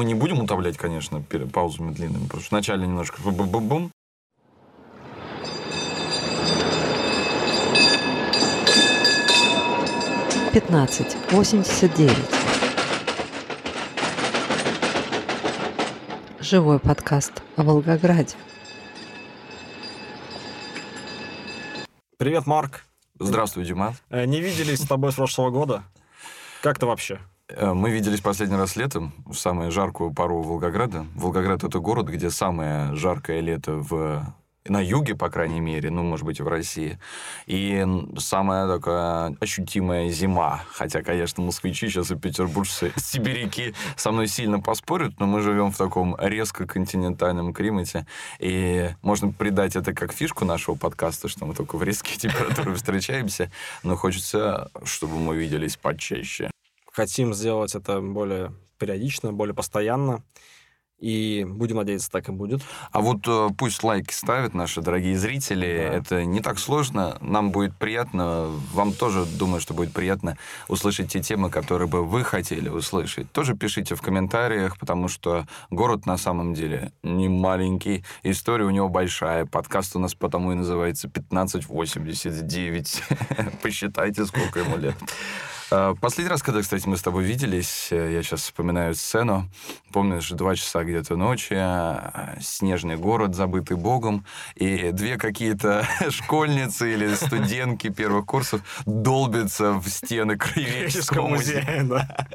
мы не будем утомлять, конечно, паузами длинными, потому что вначале немножко бум-бум-бум, 15 89. Живой подкаст о Волгограде. Привет, Марк. Здравствуй, Дима. Э, не виделись с тобой с прошлого года. Как ты вообще? Э, мы виделись последний раз летом, в самую жаркую пару Волгограда. Волгоград — это город, где самое жаркое лето в на юге, по крайней мере, ну, может быть, в России. И самая такая ощутимая зима. Хотя, конечно, москвичи сейчас и петербуржцы, сибиряки со мной сильно поспорят, но мы живем в таком резко континентальном климате. И можно придать это как фишку нашего подкаста, что мы только в резкие температуры встречаемся. Но хочется, чтобы мы виделись почаще. Хотим сделать это более периодично, более постоянно. И будем надеяться, так и будет. А вот э, пусть лайки ставят наши дорогие зрители. Да. Это не так сложно. Нам будет приятно. Вам тоже, думаю, что будет приятно услышать те темы, которые бы вы хотели услышать. Тоже пишите в комментариях, потому что город на самом деле не маленький. История у него большая. Подкаст у нас потому и называется 1589. Посчитайте, сколько ему лет. А, последний раз, когда, кстати, мы с тобой виделись, э, я сейчас вспоминаю сцену. Помнишь, два часа где-то ночи, а, снежный город, забытый богом, и две какие-то школьницы или студентки первых курсов долбятся в стены краеведческого музея. Да.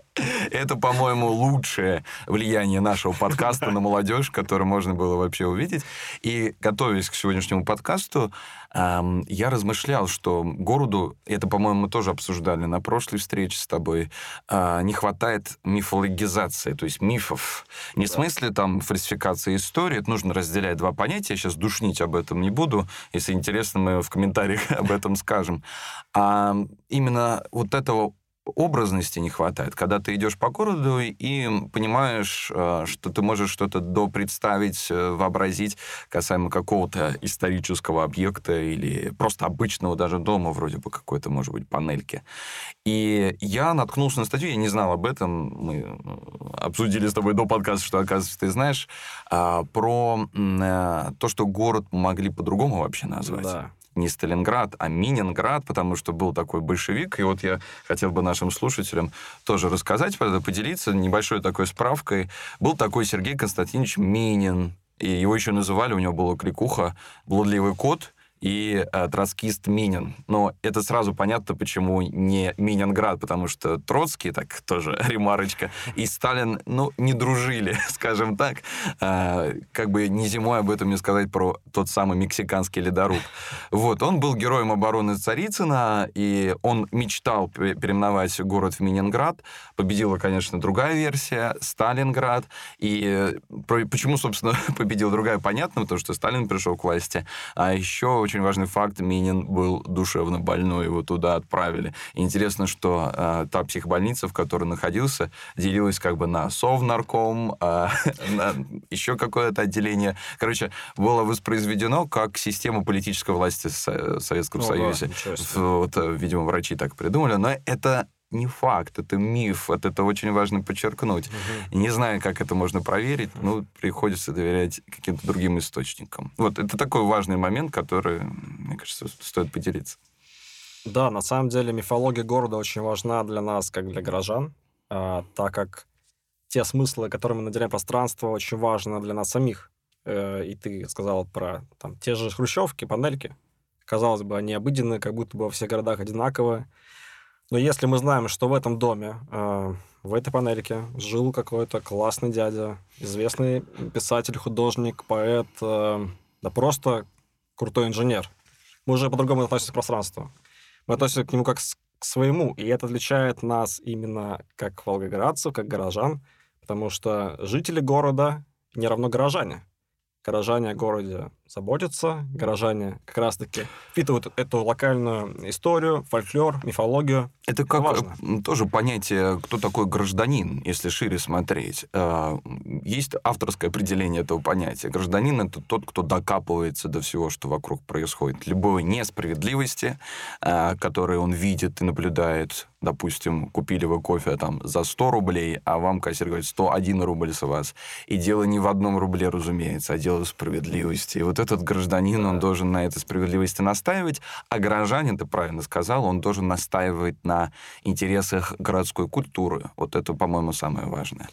Это, по-моему, лучшее влияние нашего подкаста на молодежь, которое можно было вообще увидеть. И, готовясь к сегодняшнему подкасту, я размышлял, что городу, это, по-моему, мы тоже обсуждали на прошлой встрече с тобой, а, не хватает мифологизации, то есть мифов. Не да. в смысле там фальсификации истории, это нужно разделять два понятия, я сейчас душнить об этом не буду, если интересно, мы в комментариях об этом скажем. А именно вот этого образности не хватает, когда ты идешь по городу и понимаешь, э, что ты можешь что-то допредставить, э, вообразить касаемо какого-то исторического объекта или просто обычного даже дома, вроде бы какой-то, может быть, панельки. И я наткнулся на статью, я не знал об этом, мы э, обсудили с тобой до подкаста, что, оказывается, ты знаешь, а, про то, что город могли по-другому вообще назвать. Да не Сталинград, а Мининград, потому что был такой большевик. И вот я хотел бы нашим слушателям тоже рассказать про поделиться небольшой такой справкой. Был такой Сергей Константинович Минин, и его еще называли, у него была кликуха «Блудливый кот», и э, троцкист Минин. Но это сразу понятно, почему не Мининград, потому что Троцкий, так тоже ремарочка, и Сталин, ну, не дружили, скажем так. Э, как бы не зимой об этом не сказать про тот самый мексиканский ледоруб. Вот, он был героем обороны Царицына, и он мечтал переименовать город в Мининград. Победила, конечно, другая версия, Сталинград. И э, почему, собственно, победила другая, понятно, потому что Сталин пришел к власти. А еще очень очень важный факт, Минин был душевно больной, его туда отправили. И интересно, что э, та психбольница, в которой находился, делилась как бы на совнарком, э, на еще какое-то отделение. Короче, было воспроизведено как система политической власти в Советском О, Союзе. Да, вот, э, видимо, врачи так придумали. Но это не факт, это миф, вот это очень важно подчеркнуть. Угу. Не знаю, как это можно проверить, но приходится доверять каким-то другим источникам. Вот это такой важный момент, который, мне кажется, стоит поделиться. Да, на самом деле мифология города очень важна для нас, как для горожан, а, так как те смыслы, которыми мы наделяем пространство, очень важны для нас самих. Э, и ты сказал про там, те же хрущевки, панельки. Казалось бы, они обыденные, как будто бы во всех городах одинаковые. Но если мы знаем, что в этом доме, э, в этой панельке жил какой-то классный дядя, известный писатель, художник, поэт, э, да просто крутой инженер, мы уже по-другому относимся к пространству. Мы относимся к нему как к своему, и это отличает нас именно как волгоградцев, как горожан, потому что жители города не равно горожане. Горожане о городе заботятся, горожане как раз-таки впитывают эту локальную историю, фольклор, мифологию. Это как важно. тоже понятие, кто такой гражданин, если шире смотреть. Э, Есть авторское определение этого понятия. Гражданин — это тот, кто докапывается до всего, что вокруг происходит. Любой несправедливости, э, которые он видит и наблюдает. Допустим, купили вы кофе там за 100 рублей, а вам кассир говорит 101 рубль с вас. И дело не в одном рубле, разумеется, а дело в справедливости. И вот этот гражданин, он должен на этой справедливости настаивать, а горожанин, ты правильно сказал, он должен настаивать на интересах городской культуры. Вот это, по-моему, самое важное.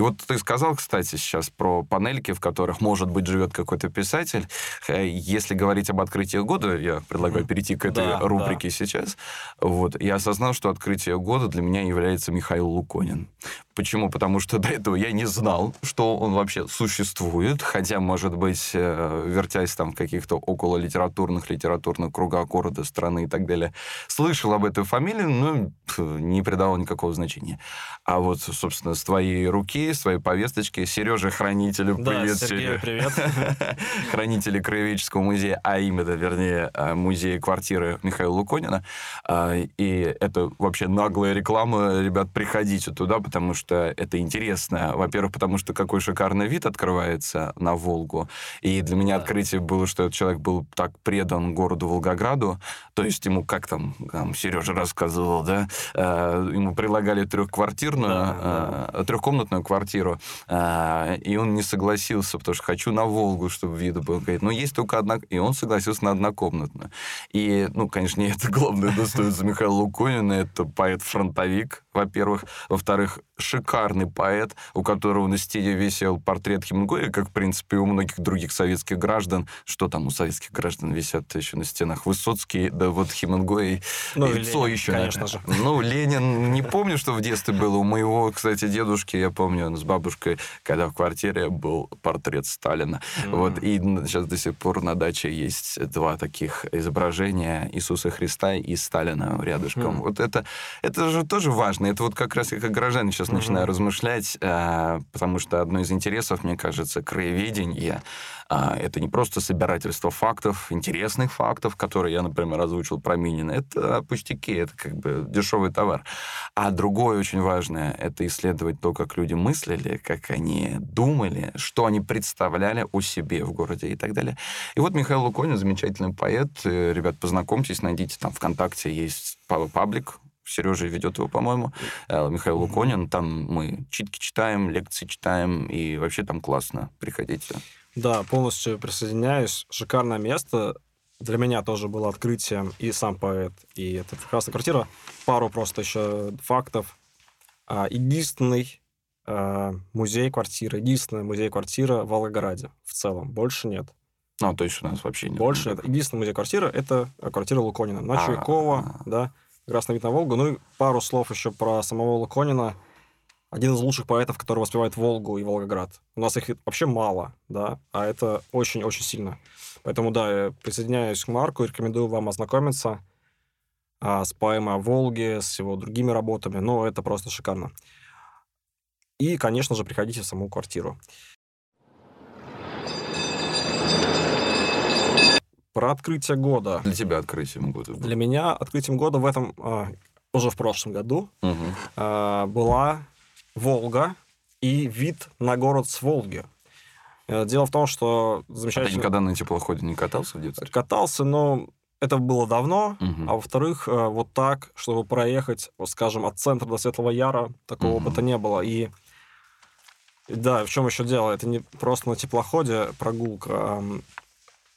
И вот ты сказал, кстати, сейчас про панельки, в которых, может быть, живет какой-то писатель. Э, Если говорить об открытии года, я предлагаю перейти к этой Да, рубрике сейчас. Вот, я осознал, что открытие года для меня является Михаил Луконин. Почему? Потому что до этого я не знал, что он вообще существует, хотя, может быть, э, вертясь там в каких-то около литературных, литературных кругах города, страны и так далее, слышал об этой фамилии, но пф, не придавал никакого значения. А вот, собственно, с твоей руки, с твоей повесточки, Сережа Хранителю, Да, привет Сергею тебе. привет. Хранители Краеведческого музея, а именно, вернее, э, музея квартиры Михаила Луконина. А, И это вообще наглая реклама. Ребят, приходите туда, потому что это интересно. Во-первых, потому что какой шикарный вид открывается на Волгу. И для меня Да. открытие было, что этот человек был так предан городу Волгограду. То есть ему, как там, там Сережа рассказывал, да, э, ему предлагали трехквартирную, Да, э, трехкомнатную квартиру, э, и он не согласился, потому что хочу на Волгу, чтобы вида был. Говорит, ну, есть только одна... И он согласился на однокомнатную. И, ну, конечно, не это главное достоинство Михаила Луконина, это поэт-фронтовик, во-первых. Во-вторых, шикарный поэт, у которого на стене висел портрет Хемингуэя, как, в принципе, у многих других советских граждан. Что там у советских граждан висят еще на стенах? Высоцкий, да вот Хемингуэй, Ну, и и Ленин, еще, конечно наверное. же. Ну, Ленин, не помню, что в детстве было. У моего, кстати, дедушки, я помню, он с бабушкой, когда в квартире был портрет Сталина. Вот, и сейчас до сих пор на даче есть два таких изображения Иисуса Христа и Сталина рядышком. Мгм. Вот это, это же тоже важно. Это вот как раз я как горожанин сейчас Мгм. начинаю размышлять, а, потому что одно из интересов, мне кажется, краеведения, а, это не просто собирательство фактов, интересных фактов, которые я, например, озвучил про Минина. Это пустяки, это как бы дешевый товар. А другое очень важное — это исследовать то, как люди мыслили, как они думали, что они представляли о себе в городе и так далее. И вот Михаил Луконин, замечательный поэт. Э, Ребят, познакомьтесь, найдите там ВКонтакте, есть па- паблик, Сережа ведет его, по-моему, э, Михаил Луконин. Там мы читки читаем, лекции читаем, и вообще там классно. Приходите. Да, полностью присоединяюсь. Шикарное место. Для меня тоже было открытием и сам поэт, и эта прекрасная квартира. Пару просто еще фактов. А, Единственный а, музей-квартира, единственный музей-квартира в Волгограде в целом. Больше нет. Ну, то есть у нас вообще нет. Больше нет. Единственный музей-квартира — это квартира Луконина. На. Чуйкова, да, прекрасный вид на Волгу. Ну и пару слов еще про самого Луконина. Один из лучших поэтов, который воспевает Волгу и Волгоград. У нас их вообще мало, да, а это очень-очень сильно. Поэтому, да, я присоединяюсь к Марку и рекомендую вам ознакомиться а, с поэмой о Волге, с его другими работами. Ну, это просто шикарно. И, конечно же, приходите в саму квартиру. Про открытие года. Для тебя открытием года. было. Для меня открытием года в этом, а, уже в прошлом году, а, была Волга и вид на город с Волги. Э, Дело в том, что А ты замечательно никогда на теплоходе не катался в детстве? катался, но это было давно. Мгм. А во-вторых, э, вот так, чтобы проехать, вот, скажем, от центра до Светлого Яра, такого Мгм. опыта не было. И да, в чем еще дело? Это не просто на теплоходе прогулка.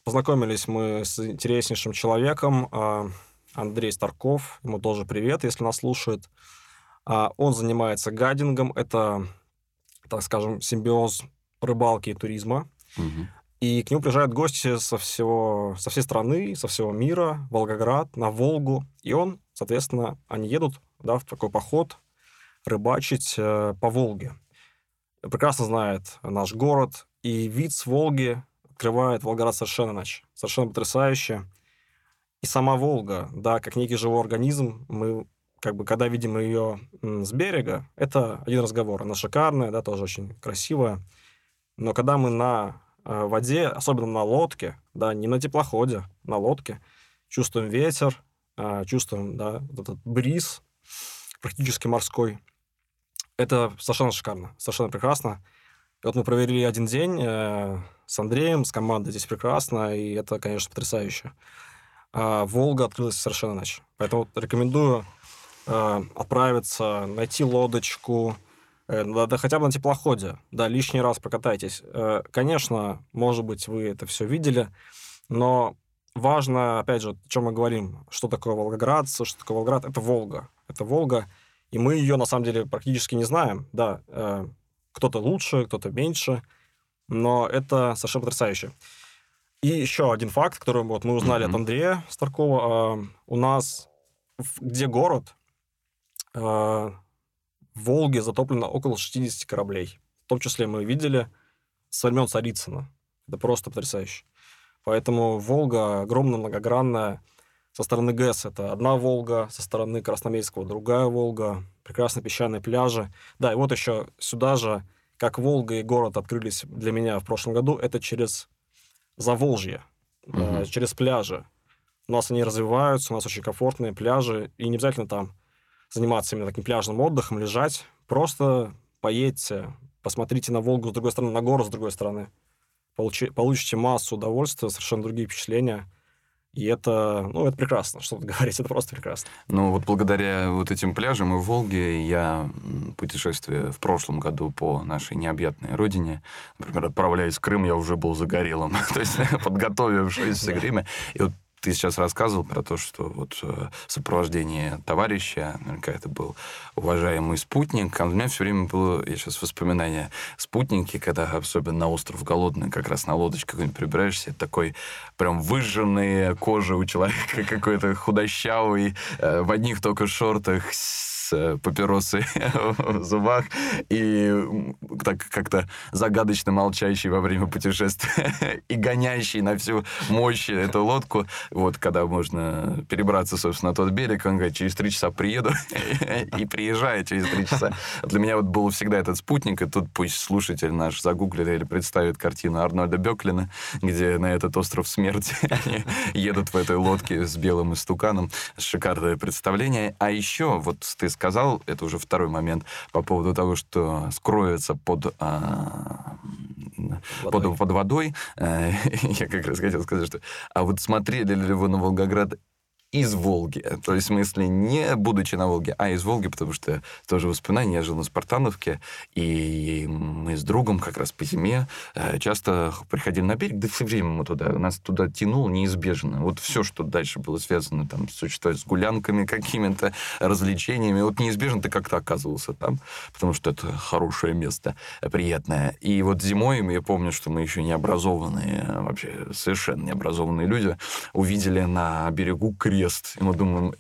Познакомились мы с интереснейшим человеком, а, Андрей Старков. Ему тоже привет, если нас слушает. А, Он занимается гадингом. Это, так скажем, симбиоз рыбалки и туризма. Мгм. И к нему приезжают гости со, всего, со всей страны, со всего мира, Волгоград, на Волгу. И он, соответственно, они едут да, в такой поход рыбачить э, по Волге. Прекрасно знает наш город, и вид с Волги открывает Волгоград совершенно иначе. Совершенно потрясающе. И сама Волга, да, как некий живой организм, мы как бы, когда видим ее с берега, это один разговор. Она шикарная, да, тоже очень красивая. Но когда мы на э, воде, особенно на лодке, да, не на теплоходе, на лодке, чувствуем ветер, э, чувствуем, да, вот этот бриз, практически морской. Это совершенно шикарно, совершенно прекрасно. И вот мы провели один день э, с Андреем, с командой здесь прекрасно, и это, конечно, потрясающе. А Волга открылась совершенно иначе. Поэтому рекомендую э, отправиться, найти лодочку, э, да, хотя бы на теплоходе, да, лишний раз прокатайтесь. Конечно, может быть, вы это все видели, но важно, опять же, о чем мы говорим, что такое Волгоград, что такое Волгоград, это Волга. Это Волга, и мы ее, на самом деле, практически не знаем, да, кто-то лучше, кто-то меньше, но это совершенно потрясающе. И еще один факт, который вот мы узнали mm-hmm. от Андрея Старкова. Э, у нас, где город, э, в Волге затоплено около 60 кораблей. В том числе мы видели со времен Царицына. Это просто потрясающе. Поэтому Волга огромная, многогранная. Со стороны ГЭС это одна Волга, со стороны Красноармейского другая Волга, прекрасные песчаные пляжи. Да, и вот еще сюда же, как Волга и город открылись для меня в прошлом году, это через Заволжье, угу. э, через пляжи. У нас они развиваются, у нас очень комфортные пляжи, и не обязательно там заниматься именно таким пляжным отдыхом, лежать. Просто поедьте, посмотрите на Волгу с другой стороны, на гору с другой стороны. Получи, получите массу удовольствия, совершенно другие впечатления. И это, ну, это прекрасно, что тут говорить, это просто прекрасно. Ну, вот благодаря вот этим пляжам и Волге я путешествие в прошлом году по нашей необъятной родине, например, отправляясь в Крым, я уже был загорелым, то есть подготовившись все время. И вот ты сейчас рассказывал про то, что вот э, сопровождение товарища, наверняка был уважаемый спутник, а у меня все время было, я сейчас воспоминания спутники, когда особенно на остров Голодный, как раз на лодочке какой-нибудь прибираешься, такой прям выжженная кожа у человека какой-то худощавый, э, в одних только шортах, папиросой в зубах и так как-то загадочно молчащий во время путешествия и гонящий на всю мощь эту лодку. Вот когда можно перебраться, собственно, на тот берег, он говорит, через три часа приеду и приезжает через три часа. Для меня вот был всегда этот спутник, и тут пусть слушатель наш загуглит или представит картину Арнольда Беклина, где на этот остров смерти они едут в этой лодке с белым истуканом. Шикарное представление. А еще, вот ты сказал, это уже второй момент, по поводу того, что скроется под, а, водой. под, под водой. Э, я как раз хотел сказать, что... А вот смотрели ли вы на Волгоград из Волги. То есть, в смысле, не будучи на Волге, а из Волги, потому что тоже воспоминания. Я жил на Спартановке, и мы с другом как раз по зиме э, часто приходили на берег, да все время мы туда, нас туда тянуло неизбежно. Вот все, что дальше было связано там, с, с гулянками какими-то, развлечениями, вот неизбежно ты как-то оказывался там, потому что это хорошее место, приятное. И вот зимой, я помню, что мы еще не образованные, вообще совершенно необразованные люди, увидели на берегу крест крест. И мы думаем,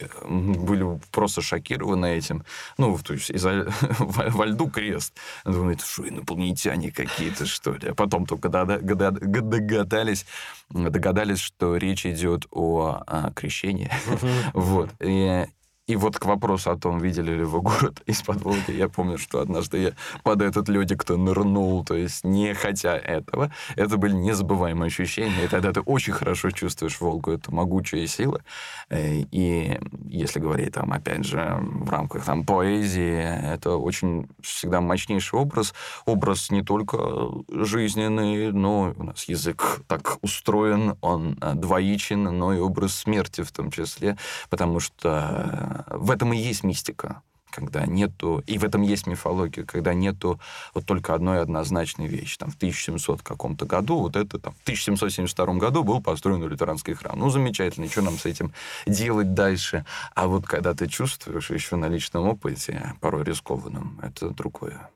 были просто шокированы этим. Ну, то есть из-за, во льду крест. Думаю, это что, инопланетяне какие-то, что ли? А потом только догадались, догадались, что речь идет о, о крещении. Вот. И, и вот к вопросу о том, видели ли вы город из-под Волги, я помню, что однажды я под этот ледик-то нырнул, то есть не хотя этого. Это были незабываемые ощущения, и тогда ты очень хорошо чувствуешь Волгу, это могучая сила. Э, и если говорить там, опять же, в рамках там поэзии, это очень всегда мощнейший образ. Образ не только жизненный, но у нас язык так устроен, он э, двоичен, но и образ смерти в том числе, потому что в этом и есть мистика когда нету, и в этом есть мифология, когда нету вот только одной однозначной вещи. Там в 1700 каком-то году, вот это там, в 1772 году был построен лютеранский храм. Ну, замечательно, что нам с этим делать дальше? А вот когда ты чувствуешь еще на личном опыте, порой рискованном, это другое.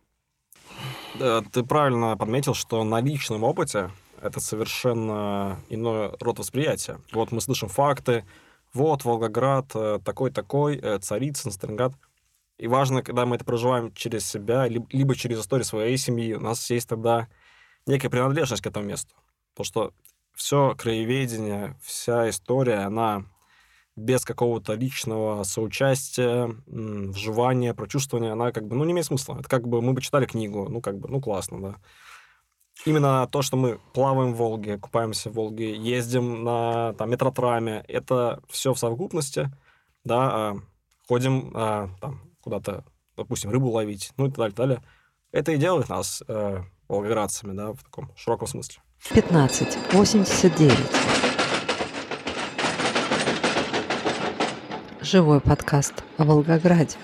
Да, ты правильно подметил, что на личном опыте это совершенно иной род восприятия. Вот мы слышим факты, вот Волгоград э, такой-такой, э, Царицын, Сталинград. И важно, когда мы это проживаем через себя, либо через историю своей семьи, у нас есть тогда некая принадлежность к этому месту. Потому что все краеведение, вся история, она без какого-то личного соучастия, вживания, прочувствования, она как бы, ну, не имеет смысла. Это как бы мы бы читали книгу, ну, как бы, ну, классно, да. Именно то, что мы плаваем в Волге, купаемся в Волге, ездим на там, метротраме, это все в совокупности, да, а, ходим а, там, куда-то, допустим, рыбу ловить, ну и так далее, так далее. Это и делает нас э, волгоградцами, да, в таком широком смысле. 15 89 Живой подкаст о Волгограде.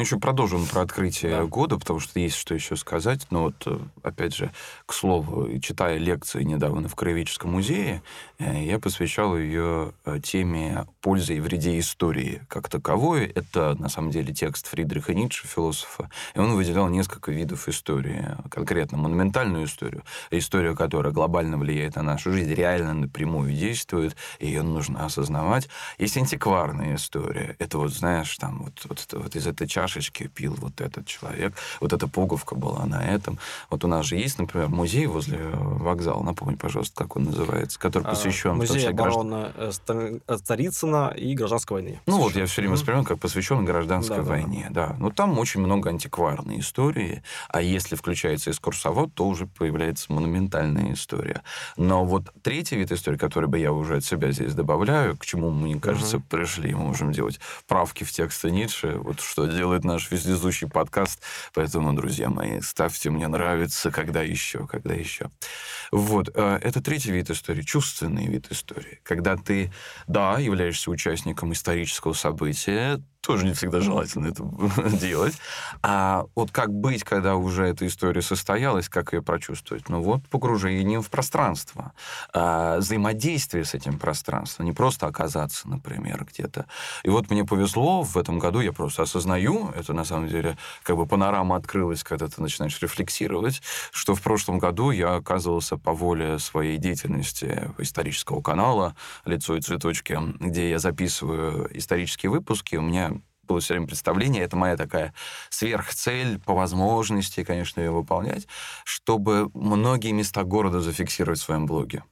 Мы еще продолжим про открытие да. года, потому что есть что еще сказать. Но вот, э, опять же, к слову, читая лекции недавно в Краеведческом музее, э, я посвящал ее э, теме пользы и вреде истории как таковой. Это, на самом деле, текст Фридриха Ницше, философа. И он выделял несколько видов истории. Конкретно монументальную историю, историю, которая глобально влияет на нашу жизнь, реально напрямую действует, и ее нужно осознавать. Есть антикварная история. Это вот, знаешь, там вот, вот, вот из этой чашечки пил вот этот человек, вот эта пуговка была на этом. Вот у нас же есть, например, музей возле вокзала, напомни, пожалуйста, как он называется, который а, посвящен... Музей обороны граждан... Царицына и гражданской войны. Ну вот, я все время вспоминаю, как посвящен гражданской да, войне, да. да. Но там очень много антикварной истории, а если включается экскурсовод, то уже появляется монументальная история. Но вот третий вид истории, который бы я уже от себя здесь добавляю, к чему, мне кажется, угу. пришли, мы можем делать правки в тексты Ницше, вот что делать делает наш вездесущий подкаст. Поэтому, друзья мои, ставьте «Мне нравится», когда еще, когда еще. Вот. Э, это третий вид истории, чувственный вид истории. Когда ты, да, являешься участником исторического события, тоже не всегда желательно это делать. А вот как быть, когда уже эта история состоялась, как ее прочувствовать? Ну вот погружение в пространство, а, взаимодействие с этим пространством, не просто оказаться, например, где-то. И вот мне повезло, в этом году я просто осознаю, это на самом деле как бы панорама открылась, когда ты начинаешь рефлексировать, что в прошлом году я оказывался по воле своей деятельности исторического канала «Лицо и цветочки», где я записываю исторические выпуски, у меня было все время представление, это моя такая сверхцель, по возможности, конечно, ее выполнять, чтобы многие места города зафиксировать в своем блоге.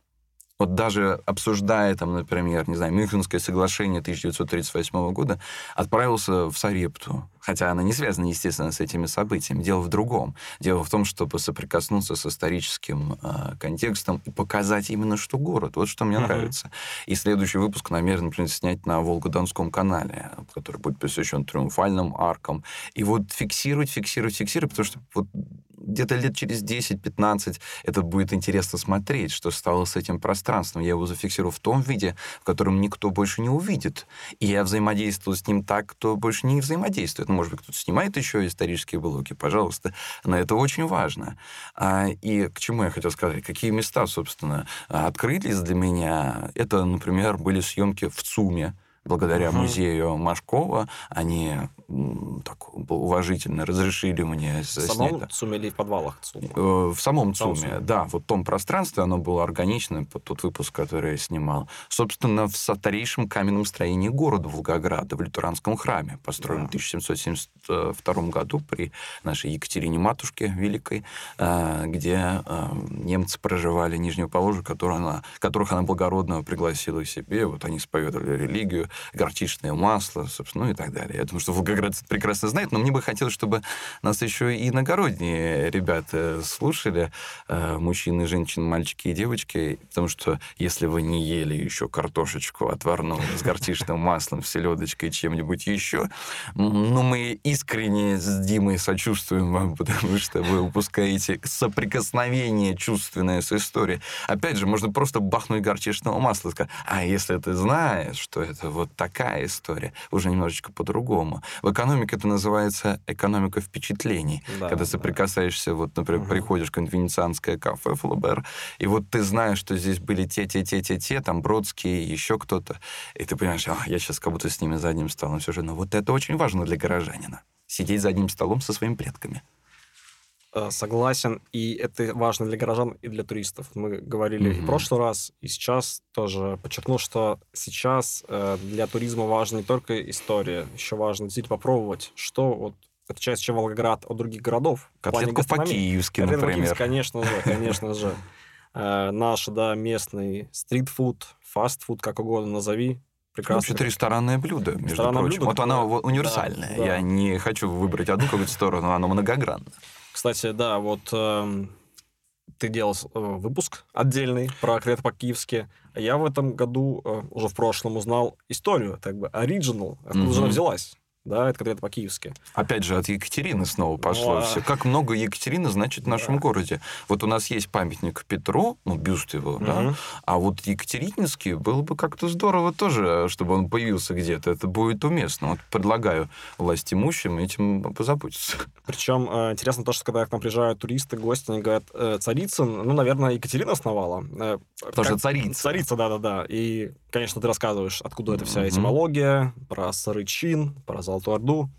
Вот даже обсуждая, там, например, не знаю, Мюнхенское соглашение 1938 года, отправился в Сарепту, хотя она не связана, естественно, с этими событиями. Дело в другом. Дело в том, чтобы соприкоснуться с историческим э, контекстом и показать именно, что город. Вот что мне uh-huh. нравится. И следующий выпуск намерен, например, снять на Волгодонском канале, который будет посвящен триумфальным аркам. И вот фиксировать, фиксировать, фиксировать, потому что вот где-то лет через 10-15 это будет интересно смотреть, что стало с этим пространством. Я его зафиксирую в том виде, в котором никто больше не увидит. И я взаимодействую с ним так, кто больше не взаимодействует. Ну, может быть, кто-то снимает еще исторические блоки, пожалуйста. Но это очень важно. А, и к чему я хотел сказать? Какие места, собственно, открылись для меня? Это, например, были съемки в ЦУМе, благодаря угу. музею Машкова, они так уважительно разрешили мне в самом ЦУМе или в подвалах ЦУМа? Э, в самом ЦУМе, да. Вот в том пространстве оно было органично, под тот выпуск, который я снимал. Собственно, в старейшем каменном строении города Волгограда, в Лютеранском храме, построенном да. в 1772 году при нашей Екатерине Матушке Великой, э, где э, немцы проживали нижнюю положу, которую она, которых она благородно пригласила к себе. Вот они исповедовали религию, горчичное масло, собственно, ну и так далее. Я думаю, что Волгоград прекрасно знает, но мне бы хотелось, чтобы нас еще и иногородние ребята слушали, э, мужчины, женщины, мальчики и девочки, потому что если вы не ели еще картошечку отварную с горчичным маслом, селедочкой, чем-нибудь еще, ну, мы искренне с Димой сочувствуем вам, потому что вы упускаете соприкосновение чувственное с историей. Опять же, можно просто бахнуть горчичного масла и сказать, а если ты знаешь, что это вот вот такая история, уже немножечко по-другому. В экономике это называется экономика впечатлений. Да, когда соприкасаешься, да. вот, например, угу. приходишь в венецианское кафе Флобер, и вот ты знаешь, что здесь были те-те-те-те-те, там Бродские, еще кто-то, и ты понимаешь, а, я сейчас как будто с ними за одним столом все же. Но вот это очень важно для горожанина. Сидеть за одним столом со своими предками. Э, согласен, и это важно для горожан и для туристов. Мы говорили mm-hmm. и в прошлый раз, и сейчас тоже подчеркнул, что сейчас э, для туризма важна не только история, еще важно действительно попробовать, что вот отличается, чем Волгоград от других городов. Котлетку по-киевски, например. Конечно же, конечно же. Э, наш, да, местный стритфуд, фастфуд, как угодно назови, прекрасно. Вообще-то ресторанное блюдо, между Ресторанное прочим. блюдо, вот оно универсальное. да, да. Я не хочу выбрать одну какую-то сторону, оно многогранно. Кстати, да, вот эм, ты делал э, выпуск отдельный про крет по-киевски. А Я в этом году, э, уже в прошлом, узнал историю, так бы, оригинал, откуда же она взялась. Да, это конкретно по-киевски. Опять же, от Екатерины снова пошло а- все. Как много Екатерины значит в нашем Да. городе. Вот у нас есть памятник Петру, ну, бюст его, да, Мгм. а вот Екатерининский было бы как-то здорово тоже, чтобы он появился где-то. Это будет уместно. Вот предлагаю власть имущим этим позаботиться. Причем э, интересно то, что когда к нам приезжают туристы, гости, они говорят, э, Царицын, ну, наверное, Екатерина основала. Э, Потому что как- царица. Царица, да-да-да. И, конечно, ты рассказываешь, откуда эта вся этимология, про Сарычин, про Золотую Орду.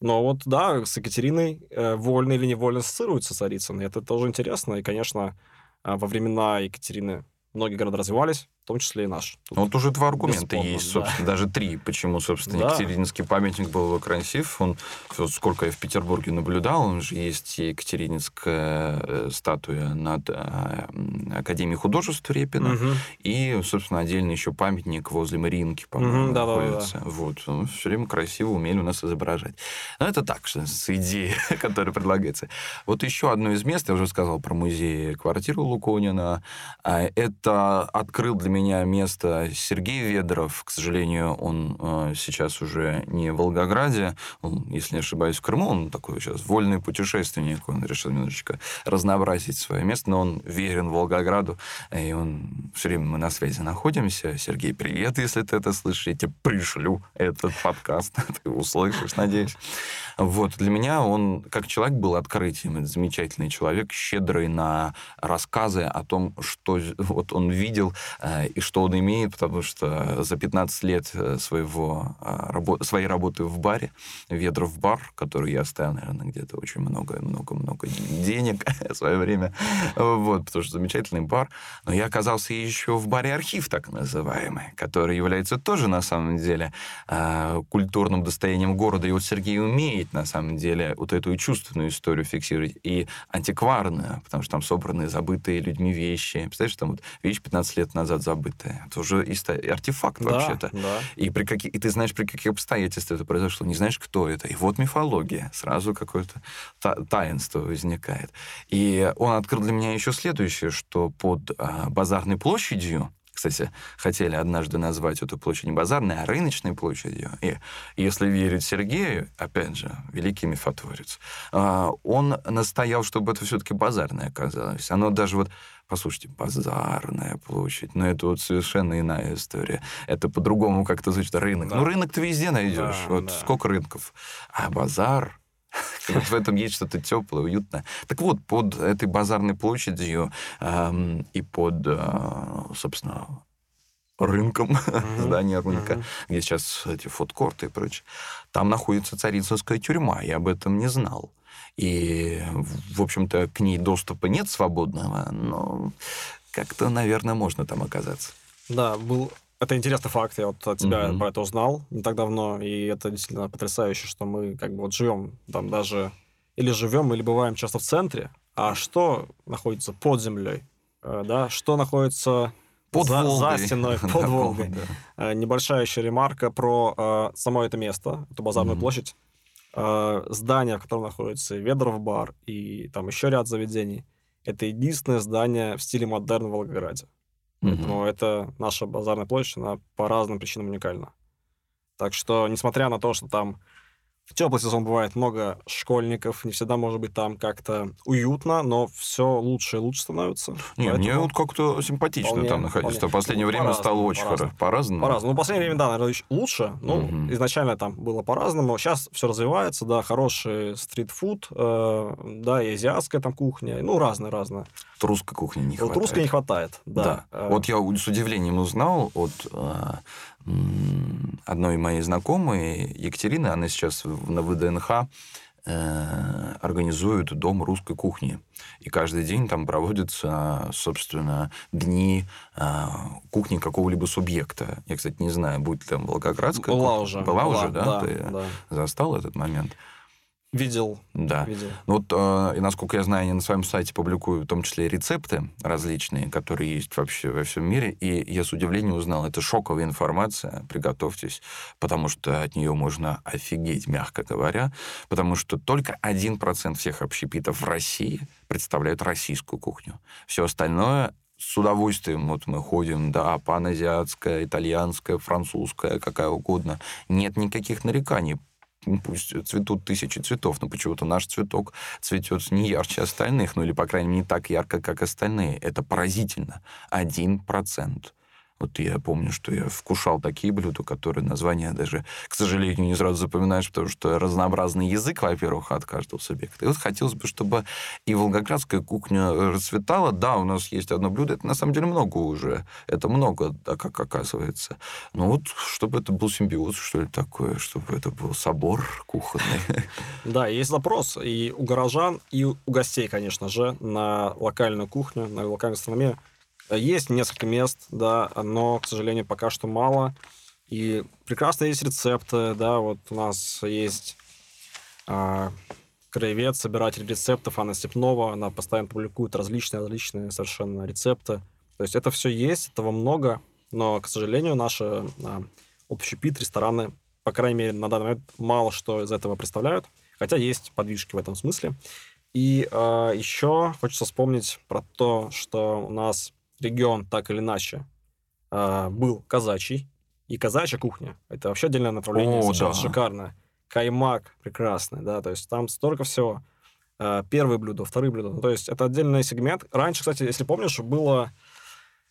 Но вот, да, с Екатериной э, вольно или невольно ассоциируется Царицын. И это тоже интересно. И, конечно, э, во времена Екатерины многие города развивались, том числе и наш. Тут Ну, Вот уже два аргумента есть, да. собственно, даже три, почему, собственно, Да. Екатерининский памятник был красив. Он, вот сколько я в Петербурге наблюдал, он же есть Екатерининская э, статуя над э, Академией художеств Репина. Мгм. И, собственно, отдельно еще памятник возле Мариинки, по-моему, Мгм, да-да-да-да. находится. Вот. все время красиво умели у нас изображать. Но это так, что с идеей, которая предлагается. Вот еще одно из мест, я уже сказал про музей квартиру Луконина. А, Это открыл для меня место Сергей Ведров. К сожалению, он э, сейчас уже не в Волгограде, он, если не ошибаюсь, в Крыму. Он такой сейчас вольный путешественник. Он решил немножечко разнообразить свое место, но он верен Волгограду. И он все время мы на связи находимся. Сергей, привет, если ты это слышишь. Я тебе пришлю этот подкаст. Ты услышишь, надеюсь. Вот, для меня он, как человек, был открытием. Это замечательный человек, щедрый на рассказы о том, что вот он видел э, и что он имеет, потому что за 15 лет э, своего, рабо- своей работы в баре, Ведров бар, который я оставил, наверное, где-то очень много-много-много денег в свое время, вот, потому что замечательный бар. Но я оказался еще в баре «Архив», так называемый, который является тоже, на самом деле, э, культурным достоянием города. И вот Сергей умеет, на самом деле, вот эту чувственную историю фиксировать, и антикварную, потому что там собраны забытые людьми вещи. Представляешь, там вот вещь 15 лет назад забытая. Это уже артефакт Да, вообще-то. да. И, при каких, и ты знаешь, при каких обстоятельствах это произошло, не знаешь, кто это. И вот мифология. Сразу какое-то та- таинство возникает. И он открыл для меня еще следующее, что под а, базарной площадью, кстати, хотели однажды назвать эту площадь не базарной, а рыночной площадью. И если верить Сергею, опять же, великий мифотворец, а, он настоял, чтобы это все-таки базарное оказалось. Оно даже вот Послушайте, базарная площадь, но это вот совершенно иная история. Это по-другому как-то звучит. Рынок. Да. Ну, рынок ты везде найдешь. Да, вот да. сколько рынков. А базар, вот в этом есть что-то теплое, уютное. Так вот, под этой базарной площадью эм, и под, э, собственно, рынком, здание рынка, где сейчас эти фудкорты и прочее, там находится царицынская тюрьма. Я об этом не знал. И, в общем-то, к ней доступа нет свободного, но как-то, наверное, можно там оказаться. Да, был... Это интересный факт, я вот от тебя Мгм. про это узнал не так давно, и это действительно потрясающе, что мы как бы вот живем там даже... Или живем, или бываем часто в центре, а что находится под землей? Э, Да, что находится Под за, Волгой. за стеной, под Волгой. да. Э, Небольшая еще ремарка про э, само это место, эту базарную Мгм. площадь. Э, здание, в котором находится Ведров бар, и там еще ряд заведений. Это единственное здание в стиле модерн в Волгограде. Поэтому это наша базарная площадь, она по разным причинам уникальна. Так что, несмотря на то, что там в теплый сезон бывает много школьников, не всегда может быть там как-то уютно, но все лучше и лучше становится. Не, мне вот как-то симпатично Вполне- там находиться. вполне. В последнее Ну, время стало по-разному, очень хорошо. По-разному? По-разному. Ну, в последнее время, да, наверное, лучше. Ну, Мгм. изначально там было по-разному. Сейчас все развивается, да, хороший стритфуд, э, да, и азиатская там кухня, ну, разное-разное. Русской кухни не Вот хватает. русской не хватает, да. Да. Э, Вот я с удивлением узнал от э, одной моей знакомой, Екатерины, она сейчас на ВДНХ э, организует дом русской кухни. И каждый день там проводятся, собственно, дни э, кухни какого-либо субъекта. Я, кстати, не знаю, будет ли там Волгоградская Была кухня. уже. Была уже, да? да, Ты да. застал этот момент? Видел, Да. видел. Ну Вот, э, и насколько я знаю, они на своем сайте публикуют в том числе рецепты различные, которые есть вообще во всем мире. И я с удивлением узнал, это шоковая информация, приготовьтесь, потому что от нее можно офигеть, мягко говоря, потому что только 1% всех общепитов в России представляют российскую кухню. Все остальное с удовольствием вот мы ходим, да, паназиатская, итальянская, французская, какая угодно. Нет никаких нареканий. Ну, Пусть цветут тысячи цветов, но почему-то наш цветок цветет не ярче остальных, ну или, по крайней мере, не так ярко, как остальные. Это поразительно. Один процент. Вот я помню, что я вкушал такие блюда, которые названия даже, к сожалению, не сразу запоминаешь, потому что разнообразный язык, во-первых, от каждого субъекта. И вот хотелось бы, чтобы и волгоградская кухня расцветала. Да, у нас есть одно блюдо, это на самом деле много уже. Это много, да, как оказывается. Но вот чтобы это был симбиоз, что ли, такое, чтобы это был собор кухонный. Да, есть запрос и у горожан, и у гостей, конечно же, на локальную кухню, на локальную гастрономию. Есть несколько мест, да, но, к сожалению, пока что мало. И прекрасно есть рецепты, да, вот у нас есть а, краевед, собиратель рецептов Анна Степнова, она постоянно публикует различные, различные совершенно рецепты. То есть это все есть, этого много, но, к сожалению, наши а, общепит, рестораны, по крайней мере, на данный момент мало что из этого представляют, хотя есть подвижки в этом смысле. И э, еще хочется вспомнить про то, что у нас регион так или иначе э, был казачий, и казачья кухня – это вообще отдельное направление, О, да. шикарное. Каймак прекрасный, да, то есть там столько всего. Э, первые блюда, вторые блюда, ну, то есть это отдельный сегмент. Раньше, кстати, если помнишь, было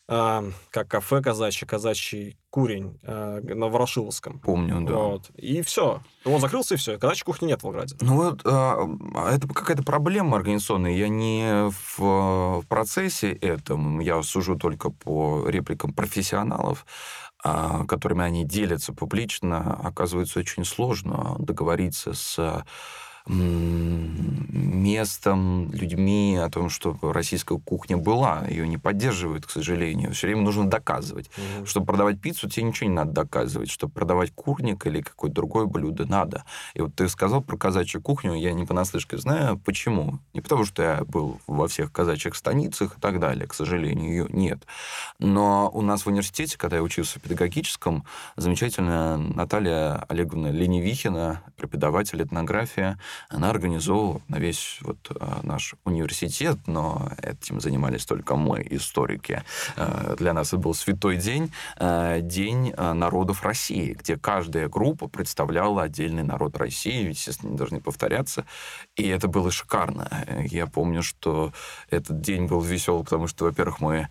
как кафе казачий, казачий курень э, на Ворошиловском. Помню, да. Вот. И все. Он закрылся, и все. Казачьей кухни нет в Волгограде. Ну вот, а, это какая-то проблема организационная. Я не в э, процессе этом, я сужу только по репликам профессионалов, а, которыми они делятся публично. Оказывается, очень сложно договориться с местом, людьми о том, что российская кухня была. Ее не поддерживают, к сожалению. Все время нужно доказывать. Мгм. Чтобы продавать пиццу, тебе ничего не надо доказывать. Чтобы продавать курник или какое-то другое блюдо, надо. И вот ты сказал про казачью кухню, я не понаслышке знаю, почему. Не потому, что я был во всех казачьих станицах и так далее, к сожалению, ее нет. Но у нас в университете, когда я учился в педагогическом, замечательная Наталья Олеговна Ленивихина, преподаватель этнографии, она организовывала на весь вот а, наш университет, но этим занимались только мы, историки. Э, Для нас это был святой день, э, День э, народов России, где каждая группа представляла отдельный народ России, естественно, не должны повторяться. И это было шикарно. Э, Я помню, что этот день был веселый, потому что, во-первых, мы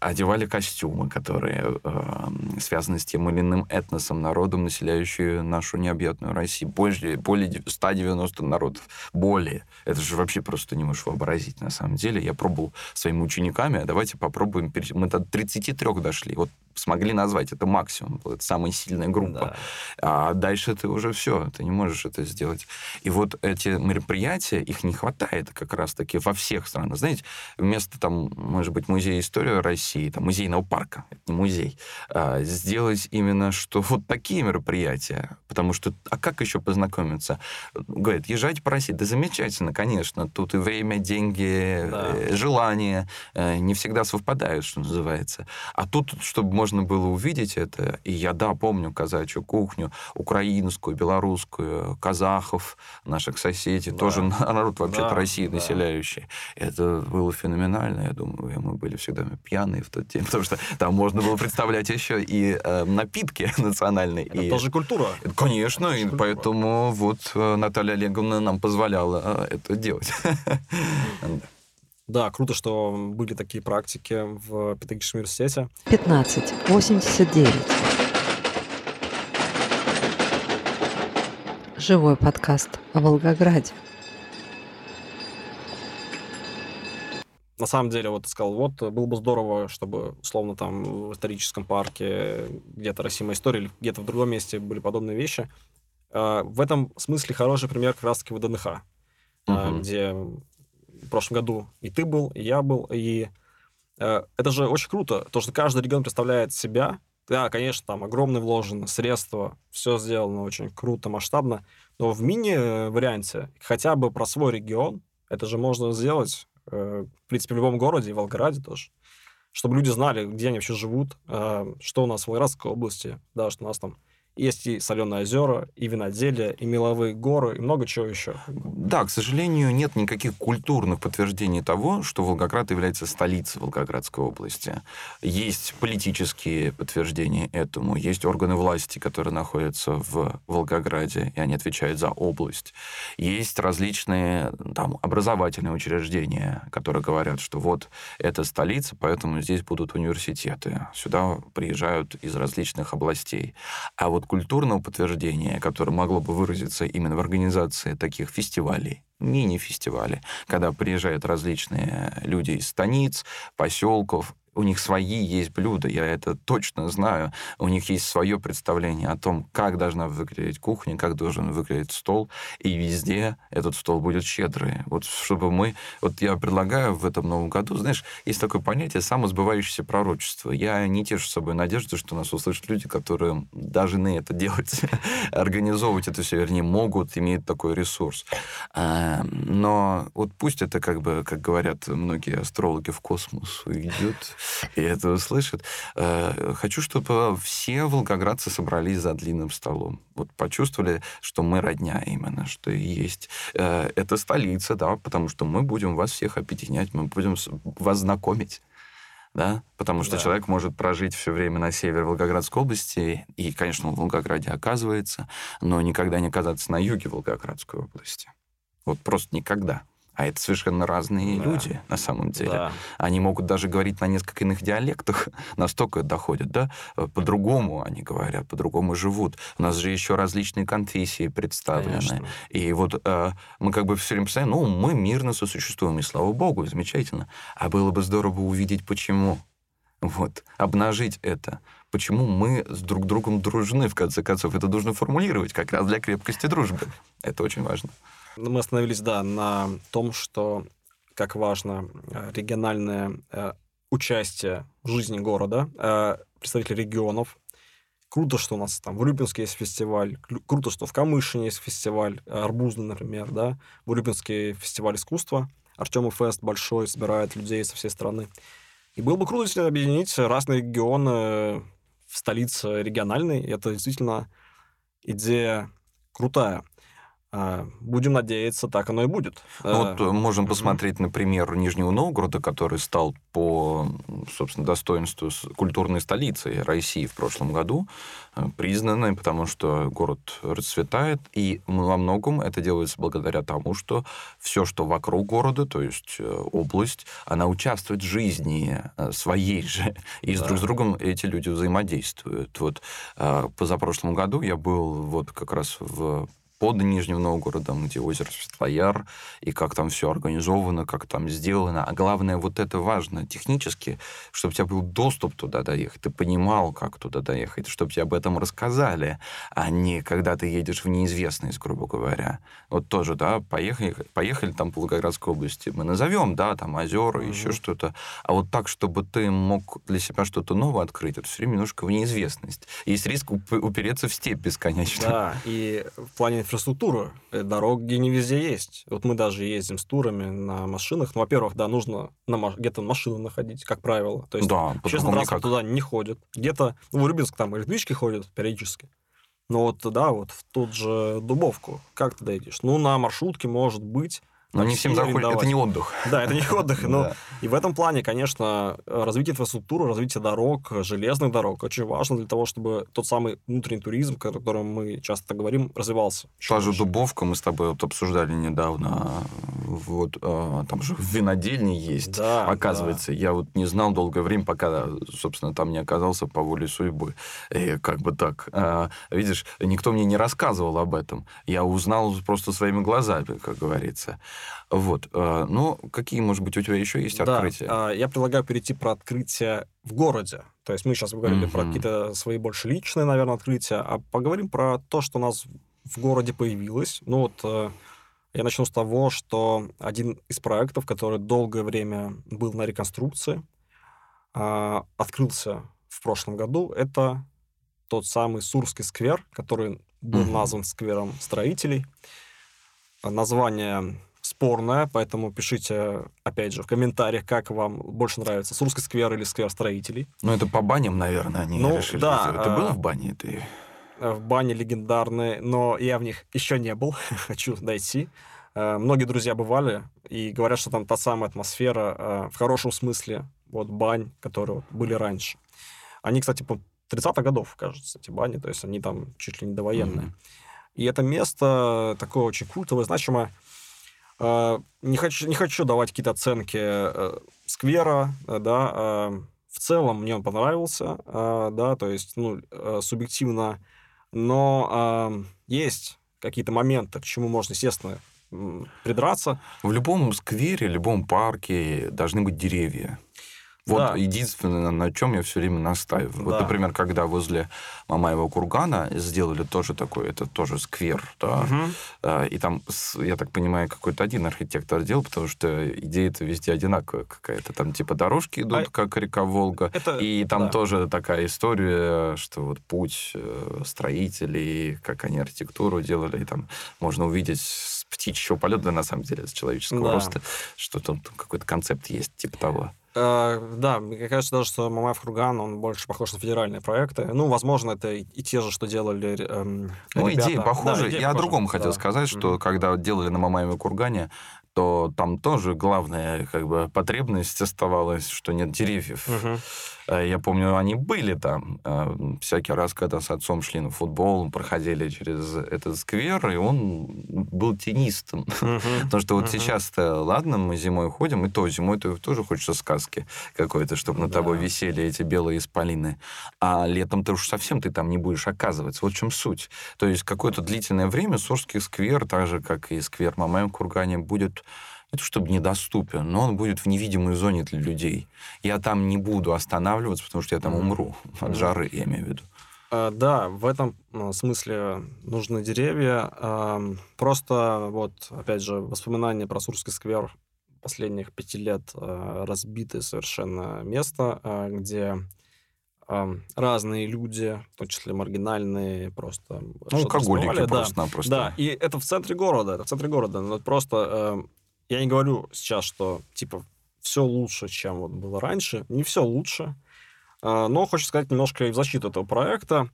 одевали костюмы, которые э, связаны с тем или иным этносом, народом, населяющим нашу необъятную Россию. Более, более 190 народов. Более. Это же вообще просто не можешь вообразить, на самом деле. Я пробовал своими учениками, а давайте попробуем. Мы до 33 дошли. Вот смогли назвать. Это максимум. Это самая сильная группа. Да. А дальше ты уже все, ты не можешь это сделать. И вот эти мероприятия, их не хватает как раз-таки во всех странах. Знаете, вместо там, может быть, музея истории России, там, музейного парка, это не музей, а, сделать именно, что вот такие мероприятия. Потому что, а как еще познакомиться? Говорят, езжайте по России. Да замечательно, конечно. Тут и время, деньги, Да. э, желания э, не всегда совпадают, что называется. А тут, чтобы можно было увидеть это, и я, да, помню казачью кухню, украинскую, белорусскую, казахов, наших соседей, Да. тоже народ вообще-то Да, России да. населяющий. Это было феноменально, я думаю, мы были всегда пьяные в тот день, потому что там можно было представлять еще и э, напитки национальные. Это и... тоже культура. Конечно, и Культура. поэтому вот э, Наталья Олеговна нам позволяла э, это делать. Да, круто, что были такие практики в педагогическом университете. 15 89. Живой подкаст о Волгограде. На самом деле, вот ты сказал, вот было бы здорово, чтобы, условно, там в историческом парке, где-то Россия история, или где-то в другом месте были подобные вещи. А, В этом смысле хороший пример как раз-таки ВДНХ, а, Мгм. где в прошлом году и ты был, и я был, и э, это же очень круто, то, что каждый регион представляет себя. Да, конечно, там огромные вложены средства, все сделано очень круто, масштабно, Но в мини-варианте хотя бы про свой регион, это же можно сделать, э, в принципе, в любом городе, и в Волгограде тоже, чтобы люди знали, где они вообще живут, э, что у нас в Волгоградской области, да, что у нас там есть и соленые озера, и виноделие, и меловые горы, и много чего еще. Да, к сожалению, нет никаких культурных подтверждений того, что Волгоград является столицей Волгоградской области. Есть политические подтверждения этому, есть органы власти, которые находятся в Волгограде, и они отвечают за область. Есть различные там, образовательные учреждения, которые говорят, что вот это столица, поэтому здесь будут университеты. Сюда приезжают из различных областей. А вот культурного подтверждения, которое могло бы выразиться именно в организации таких фестивалей, мини-фестивали, когда приезжают различные люди из станиц, поселков, у них свои есть блюда, я это точно знаю. У них есть свое представление о том, как должна выглядеть кухня, как должен выглядеть стол, и везде этот стол будет щедрый. Вот чтобы мы... Вот я предлагаю в этом новом году, знаешь, есть такое понятие самосбывающееся пророчество. Я не тешу с собой надежды, что нас услышат люди, которые должны это делать, организовывать это все, вернее, могут, имеют такой ресурс. А, но вот пусть это, как бы, как говорят многие астрологи, в космос уйдет, и это услышат. Э, хочу, чтобы все волгоградцы собрались за длинным столом. Вот почувствовали, что мы родня именно, что есть. Э, это столица, да, потому что мы будем вас всех объединять, мы будем вас знакомить да, потому что да. человек может прожить все время на севере Волгоградской области, и, конечно, в Волгограде оказывается, но никогда не оказаться на юге Волгоградской области. Вот просто никогда. А это совершенно разные да. люди на самом деле. Да. Они могут даже говорить на несколько иных диалектах, настолько доходят, да? По-другому они говорят, по-другому живут. У нас же еще различные конфессии представлены. Конечно. И вот э, мы как бы все время представляем, ну, мы мирно сосуществуем, и слава богу, замечательно. А было бы здорово увидеть, почему. Вот, обнажить это. Почему мы с друг другом дружны, в конце концов. Это нужно формулировать как раз для крепкости дружбы. Это очень важно. Мы остановились, да, на том, что как важно э, региональное э, участие в жизни города, э, представители регионов. Круто, что у нас там в Урюпинске есть фестиваль, круто, что в Камышине есть фестиваль, Арбузный, например, да, в Урюпинске фестиваль искусства, Артема Фест большой, собирает людей со всей страны. И было бы круто, если объединить разные регионы в столице региональной. И это действительно идея крутая. А, будем надеяться, так оно и будет. Ну, вот э, можем посмотреть, например, Нижнего Новгорода, который стал по, собственно, достоинству культурной столицей России в прошлом году, э, признанной, потому что город расцветает, и во многом это делается благодаря тому, что все, что вокруг города, то есть э, область, она участвует в жизни своей же, и да. друг с другом эти люди взаимодействуют. Вот позапрошлом году я был вот как раз в под Нижним Новгородом, где озеро Светлояр, и как там все организовано, как там сделано. А главное, вот это важно технически, чтобы у тебя был доступ туда доехать, ты понимал, как туда доехать, чтобы тебе об этом рассказали, а не когда ты едешь в неизвестность, грубо говоря. Вот тоже, да, поехали, поехали там по Волгоградской области, мы назовем, да, там озера, mm-hmm. еще что-то. А вот так, чтобы ты мог для себя что-то новое открыть, это все время немножко в неизвестность. Есть риск упереться в степь бесконечно. Да, и в плане инфраструктура. Э, дороги не везде есть. Вот мы даже ездим с турами на машинах. Ну, во-первых, да, нужно на, где-то машину находить, как правило. То есть, да, честно, транспорт туда не ходит. Где-то, ну, в Рыбинск там электрички ходят периодически. Но вот, да, вот в тот же Дубовку, как ты дойдешь? Ну, на маршрутке, может быть, но не всем заходит, это не отдых. Да, это не отдых. Но и в этом плане, конечно, развитие инфраструктуры, развитие дорог, железных дорог очень важно для того, чтобы тот самый внутренний туризм, о котором мы часто говорим, развивался. Та же Дубовка, мы с тобой вот обсуждали недавно, вот а, там же винодельни есть. Да, Оказывается, да. я вот не знал долгое время, пока, собственно, там не оказался по воле судьбы. И как бы так. А, видишь, никто мне не рассказывал об этом. Я узнал просто своими глазами, как говорится. Вот. Э, ну, какие, может быть, у тебя еще есть да, открытия? А, я предлагаю перейти про открытия в городе. То есть мы сейчас говорили mm-hmm. про какие-то свои больше личные, наверное, открытия, а поговорим про то, что у нас в городе появилось. Ну вот э, я начну с того, что один из проектов, который долгое время был на реконструкции, а, открылся в прошлом году. Это тот самый Сурский сквер, который был назван сквером строителей. Название спорное, поэтому пишите, опять же, в комментариях, как вам больше нравится, Сурский сквер или сквер строителей. Ну, это по баням, наверное, они Ну, решили да, сделать. Ты а- был в бане? Ты... Э, В бане легендарные, но я в них еще не был, хочу дойти. Э, Многие друзья бывали и говорят, что там та самая атмосфера э, в хорошем смысле вот бань, которые были раньше. Они, кстати, по 30-х годов, кажется, эти бани, то есть они там чуть ли не довоенные. Мгм. И это место такое очень культовое, значимое. Э, Не хочу, не хочу давать какие-то оценки э, сквера, э, да. э, В целом мне он понравился, да, то есть, ну, субъективно. Но э, есть какие-то моменты, к чему можно, естественно, придраться. В любом сквере, любом парке должны быть деревья. Вот Да. единственное, на чем я все время настаиваю. Вот, Да. например, когда возле Мамаева кургана сделали тоже такой, это тоже сквер, да. А, И там, я так понимаю, какой-то один архитектор делал, потому что идея-то везде одинаковая какая-то. Там типа дорожки идут, А- как река Волга. Это, И там да. тоже такая история, что вот путь э, строителей, как они архитектуру делали, и там можно увидеть птичьего полета, на самом деле, с человеческого Да. роста, что там какой-то концепт есть, типа того. Э, да, мне кажется даже, что Мамаев Курган, он больше похож на федеральные проекты. Ну, возможно, это и, и те же, что делали эм, Ну, ребята. идея похожа. Да, идея Я о похожа, другом хотел да. сказать, что Мгм. когда делали на Мамаеве кургане, то там тоже главная как бы потребность оставалась, что нет деревьев. Мгм. Э, Я помню, они были там. э, Всякий раз, когда с отцом шли на футбол, проходили через этот сквер, и он был тенистым. Потому что вот сейчас-то, ладно, мы зимой ходим, и то зимой-то тоже хочется сказки какой-то, чтобы над Да. тобой висели эти белые исполины. А летом ты уж совсем ты там не будешь оказываться. Вот в чем суть. То есть какое-то длительное время Сорский сквер, так же, как и сквер Мамаем Кургане, будет не то чтобы недоступен, но он будет в невидимой зоне для людей. Я там не буду останавливаться, потому что я там умру от жары, я имею в виду. Э, Да, в этом э, смысле нужны деревья. Просто вот, опять же, воспоминания про Сурский сквер последних пяти лет э, разбитое совершенно место, э, где разные люди, в том числе маргинальные, просто Ну, алкоголики да. просто-напросто. Да, и это в центре города, это в центре города. Но просто э, я не говорю сейчас, что типа все лучше, чем вот было раньше. Не все лучше. Э, но хочу сказать немножко и в защиту этого проекта.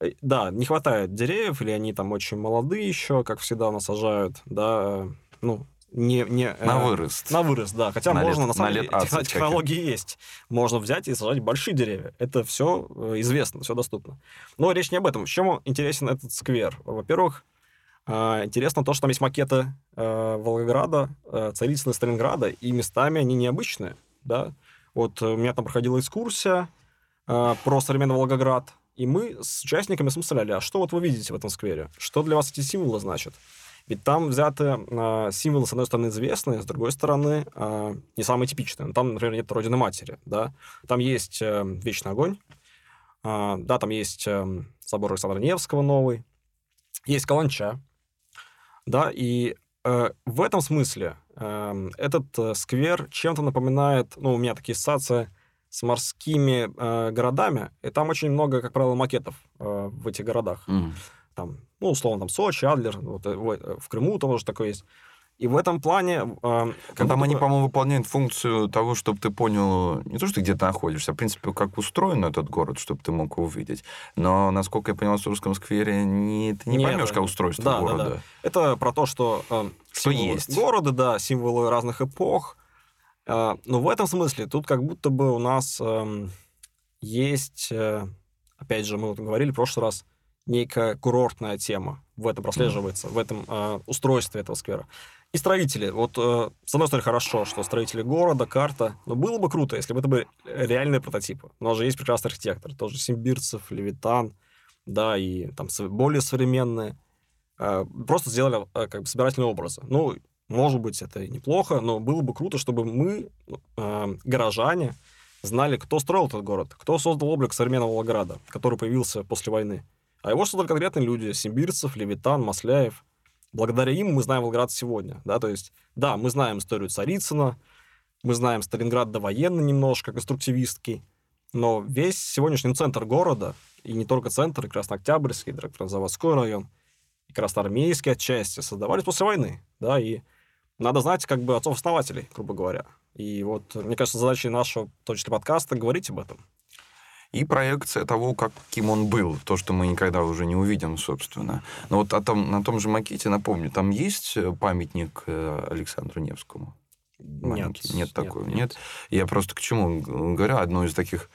Э, Да, не хватает деревьев, или они там очень молодые еще, как всегда насажают, да, э, ну, не... не э, На вырост. на вырост, да. Хотя На можно, лет- на самом на деле, лет 20 техно- технологии есть. Можно взять и сажать большие деревья. Это все известно, все доступно. Но речь не об этом. Чем интересен этот сквер? Во-первых, э, интересно то, что там есть макеты э, Волгограда, э, Царицына, Сталинграда, и местами они необычные, да. Вот э, у меня там проходила экскурсия э, про современный Волгоград, и мы с участниками смысляли, а что вот вы видите в этом сквере? Что для вас эти символы значат? Ведь там взяты э, символы, с одной стороны, известные, с другой стороны, э, не самые типичные. Ну, Там, например, нет Родины Матери, да. Там есть э, Вечный огонь, э, да, там есть э, собор Александра Невского новый, есть Каланча, да, и э, в этом смысле э, этот э, сквер чем-то напоминает, ну, у меня такие ассоциации с морскими э, городами, и там очень много, как правило, макетов э, в этих городах М. там, ну, условно, там Сочи, Адлер, вот, э, в, э, в Крыму тоже такое есть. И в этом плане... э, как там будто они, бы- по-моему, выполняют функцию того, чтобы ты понял не то, что ты где-то находишься, а, в принципе, как устроен этот город, чтобы ты мог его увидеть. Но, насколько я понял, в Сурском сквере не, ты не Нет, поймешь, да. как устройство Да, да, города. да. Это про то, что, э, Что есть. города, да, символы разных эпох. Э, но в этом смысле тут как будто бы у нас эм, есть, э, опять же, мы вот говорили в прошлый раз, некая курортная тема в этом прослеживается, в этом э, устройстве этого сквера. И строители. Вот, э, с одной стороны, хорошо, что строители города, карта. Но было бы круто, если бы это были реальные прототипы. У нас же есть прекрасный архитектор. Тоже Симбирцев, Левитан, да, и там более современные. Э, просто сделали э, как бы собирательные образы. Ну, может быть, это и неплохо, но было бы круто, чтобы мы, э, горожане, знали, кто строил этот город, кто создал облик современного Волгограда, который появился после войны. А его создали конкретные люди. Симбирцев, Левитан, Масляев. Благодаря им мы знаем Волгоград сегодня. Да? То есть, да, мы знаем историю Царицына, мы знаем Сталинград довоенный немножко, конструктивистский, Но весь сегодняшний центр города, и не только центр, и Краснооктябрьский, и Краснозаводской район, и Красноармейский отчасти создавались после войны, да, и надо знать как бы отцов-основателей, грубо говоря. И вот, мне кажется, задачей нашего, числе подкаста, говорить об этом. И проекция того, каким он был, то, что мы никогда уже не увидим, собственно. Но вот о том, на том же макете, напомню, там есть э, памятник э, Александру Невскому? Маленький? Нет, нет такого, нет, нет. Я просто к чему говорю, одно из таких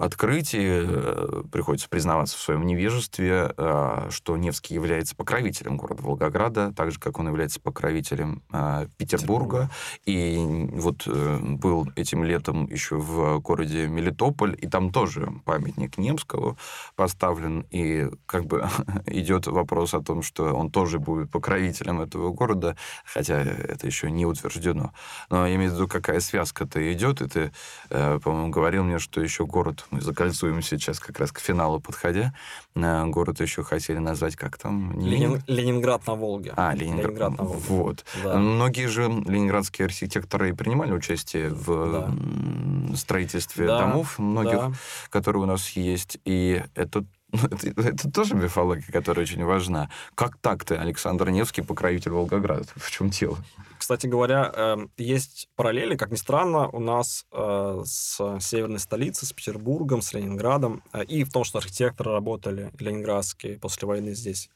открытий, э, приходится признаваться в своем невежестве, э, что Невский является покровителем города Волгограда, так же, как он является покровителем э, Петербурга. И вот был этим летом еще в городе Мелитополь, и там тоже памятник Немского поставлен, и как бы идет вопрос о том, что он тоже будет покровителем этого города, хотя это еще не утверждено. Но я имею в виду, какая связка-то идет, и ты, по-моему, говорил мне, что еще город мы закольцуем сейчас как раз к финалу подходя. Город еще хотели назвать как там? Ленин... Ленинград на Волге. А, Ленинград, Ленинград на Волге. Вот. Да. Многие же ленинградские архитекторы принимали участие в да. строительстве да. домов многих, да. которые у нас есть. И это это, это тоже мифология, которая очень важна. Как так-то Александр Невский покровитель Волгограда? В чем дело? Кстати говоря, эм, есть параллели, как ни странно, у нас э, с северной столицей, с Петербургом, с Ленинградом, э, и в том, что архитекторы работали ленинградские после войны здесь,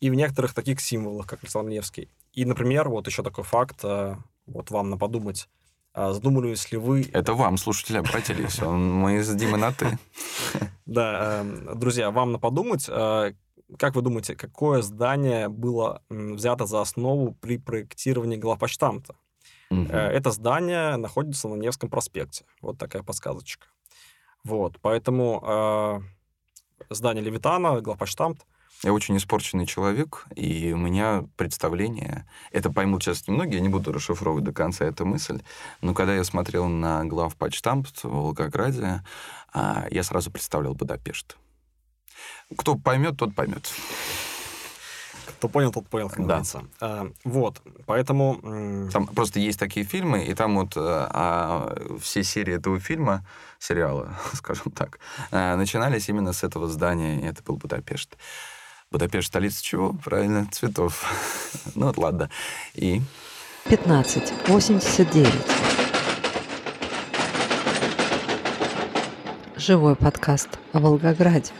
и в некоторых таких символах, как Александр Невский. И, например, вот еще такой факт, э, вот вам на подумать, задумывались ли вы... Это вам, слушатели, обратились. Мы с Димой на «ты». Да, эм, друзья, вам на подумать, как вы думаете, какое здание было взято за основу при проектировании главпочтамта? Угу. Это здание находится на Невском проспекте. Вот такая подсказочка. Вот, поэтому э, здание Левитана, главпочтамт. Я очень испорченный человек, и у меня представление, это поймут сейчас немногие, я не буду расшифровывать до конца эту мысль, но когда я смотрел на главпочтамт в Волгограде, а, я сразу представлял Будапешт. Кто поймет, тот поймет. Кто понял, тот понял, как да. А, вот, поэтому... Там просто есть такие фильмы, и там вот а, а, все серии этого фильма, сериала, скажем так, а, начинались именно с этого здания, и это был Будапешт. Будапешт столица чего? Правильно, цветов. ну вот ладно. И... 15. 89. Живой подкаст о Волгограде.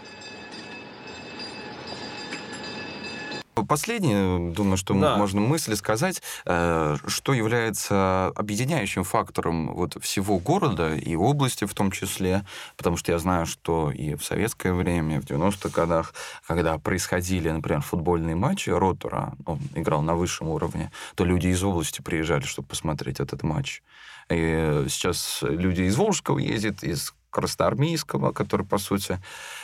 Последнее, думаю, что да. можно мысли сказать, э, что является объединяющим фактором вот всего города и области в том числе, потому что я знаю, что и в советское время, в 90-х годах, когда происходили, например, футбольные матчи Ротора, он играл на высшем уровне, то люди из области приезжали, чтобы посмотреть этот матч. И сейчас люди из Волжского ездят, из Красноармейского, который, по сути,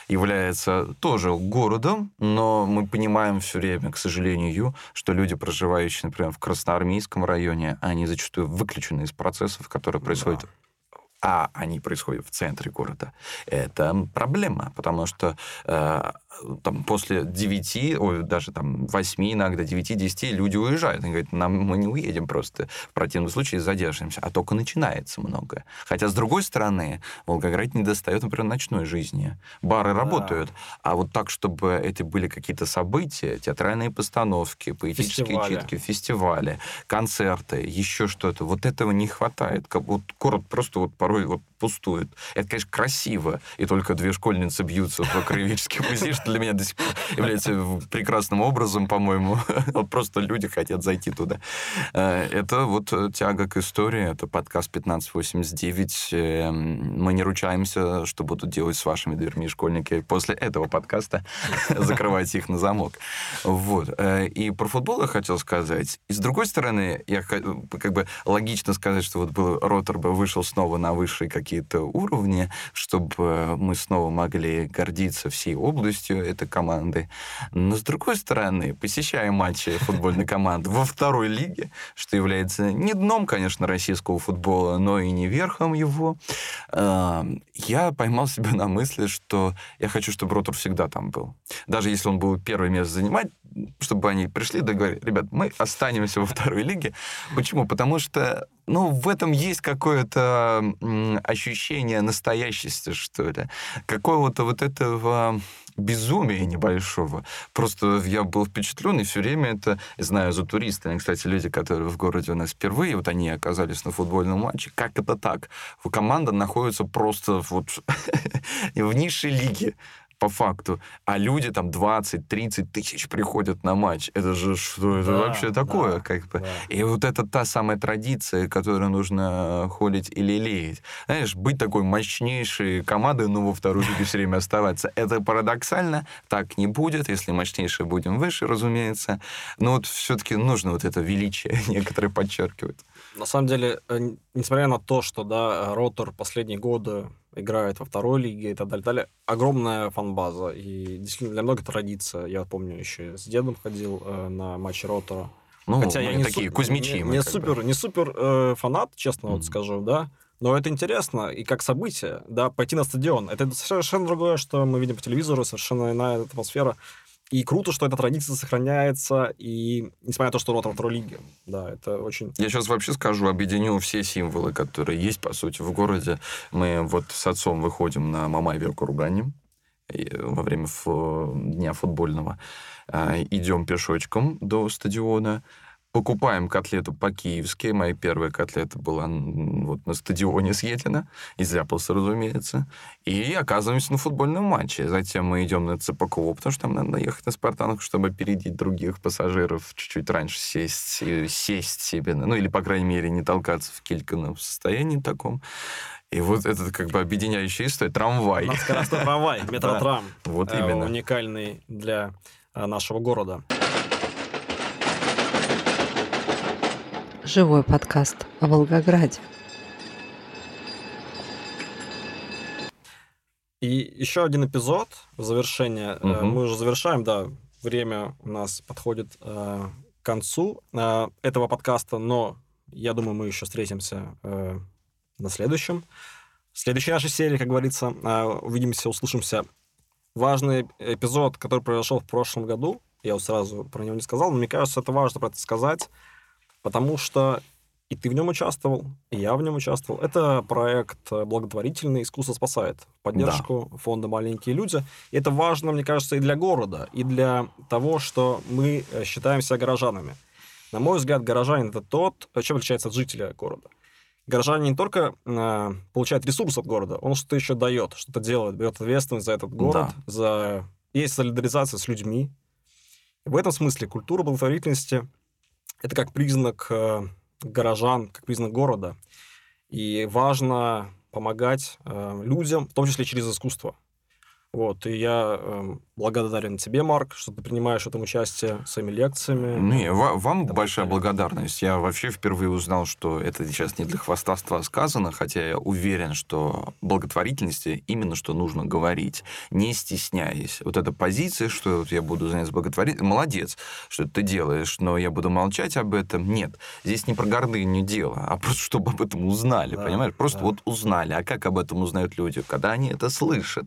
является тоже городом, но мы понимаем все время, к сожалению, что люди, проживающие, например, в Красноармейском районе, они зачастую выключены из процессов, которые происходят да. а они происходят в центре города, это проблема, потому что э, там после 9, ой, даже там 8, иногда 9-10 люди уезжают. Они говорят, нам, мы не уедем просто, в противном случае задержимся. А только начинается многое. Хотя, с другой стороны, Волгоград не достает, например, ночной жизни. Бары да. работают. А вот так, чтобы это были какие-то события, театральные постановки, поэтические фестивали. читки, фестивали, концерты, еще что-то, вот этого не хватает. Как, вот город просто вот порой вот пустует. Это, конечно, красиво, и только две школьницы бьются в краеведческий музей, что для меня до сих пор является прекрасным образом, по-моему. Просто люди хотят зайти туда. Э, это вот тяга к истории, это подкаст 1589. Эм, мы не ручаемся, что будут делать с вашими дверьми школьники после этого подкаста, закрывать их на замок. Вот. Э, и про футбол я хотел сказать. И с другой стороны, я как бы логично сказать, что вот был Ротор бы вышел снова на высшие какие-то уровни, чтобы мы снова могли гордиться всей областью, этой команды. Но, с другой стороны, посещая матчи футбольной команды во второй лиге, что является не дном, конечно, российского футбола, но и не верхом его, э, я поймал себя на мысли, что я хочу, чтобы Ротор всегда там был. Даже если он был первое место занимать, чтобы они пришли да говорили, ребят, мы останемся во второй лиге. Почему? Потому что ну, в этом есть какое-то ощущение настоящести, что ли. Какого-то вот этого безумия небольшого. Просто я был впечатлен, и все время это, знаю за туристами, кстати, люди, которые в городе у нас впервые, вот они оказались на футбольном матче, как это так? Команда находится просто вот в низшей лиге по факту. А люди там 20-30 тысяч приходят на матч. Это же что это да, вообще такое? Да, как бы? Да. И вот это та самая традиция, которую нужно холить или лелеять. Знаешь, быть такой мощнейшей командой, но во второй лиге все время оставаться. Это парадоксально, так не будет, если мощнейшие будем выше, разумеется. Но вот все-таки нужно вот это величие некоторые подчеркивать. На самом деле, э, несмотря на то, что да, Ротор последние годы играет во второй лиге и так далее, далее. Огромная фанбаза, и действительно для многих традиция. Я помню, еще с дедом ходил э, на матчи Ротора. Ну, Хотя я не такие су- кузьмичи. Не, не супер, бы. не супер э, фанат, честно mm-hmm. вот скажу, да. Но это интересно, и как событие, да, пойти на стадион. Это совершенно другое, что мы видим по телевизору, совершенно иная атмосфера. И круто, что эта традиция сохраняется, и несмотря на то, что Ротор второй лиги, да, это очень... Я сейчас вообще скажу, объединю все символы, которые есть, по сути, в городе. Мы вот с отцом выходим на Мамайве Кургане во время фу... дня футбольного, а, идем пешочком до стадиона, покупаем котлету по-киевски. Моя первая котлета была вот на стадионе съедена, из Ляпоса, разумеется. И оказываемся на футбольном матче. Затем мы идем на ЦПКО, потому что там надо ехать на спартанку, чтобы опередить других пассажиров, чуть-чуть раньше сесть, сесть себе, ну или, по крайней мере, не толкаться в кильканом состоянии таком. И вот это как бы объединяющая история. Трамвай. Скоростной трамвай, метротрам. Вот именно. Уникальный для э, нашего города. Живой подкаст о Волгограде. И еще один эпизод в завершение. Угу. Мы уже завершаем, да, время у нас подходит э, к концу э, этого подкаста, но я думаю, мы еще встретимся э, на следующем. В следующей нашей серии, как говорится, э, увидимся, услышимся. Важный эпизод, который произошел в прошлом году, я вот сразу про него не сказал, но мне кажется, это важно про это сказать потому что и ты в нем участвовал, и я в нем участвовал. Это проект э, благотворительный «Искусство спасает» в поддержку да. фонда «Маленькие люди». И это важно, мне кажется, и для города, и для того, что мы э, считаем себя горожанами. На мой взгляд, горожанин — это тот, э, чем отличается от жителя города. Горожанин не только э, получает ресурс от города, он что-то еще дает, что-то делает, берет ответственность за этот город, да. за... Есть солидаризация с людьми. И в этом смысле культура благотворительности — это как признак э, горожан, как признак города. И важно помогать э, людям, в том числе через искусство. Вот, и я э, благодарен тебе, Марк, что ты принимаешь в этом участие своими лекциями. Не, вам Давай большая далее. благодарность. Я вообще впервые узнал, что это сейчас не для хвастовства сказано, хотя я уверен, что благотворительности именно что нужно говорить, не стесняясь. Вот эта позиция, что вот я буду заняться благотворительностью, молодец, что ты делаешь, но я буду молчать об этом. Нет, здесь не про гордыню дело, а просто чтобы об этом узнали, да, понимаешь? Просто да. вот узнали. А как об этом узнают люди? Когда они это слышат.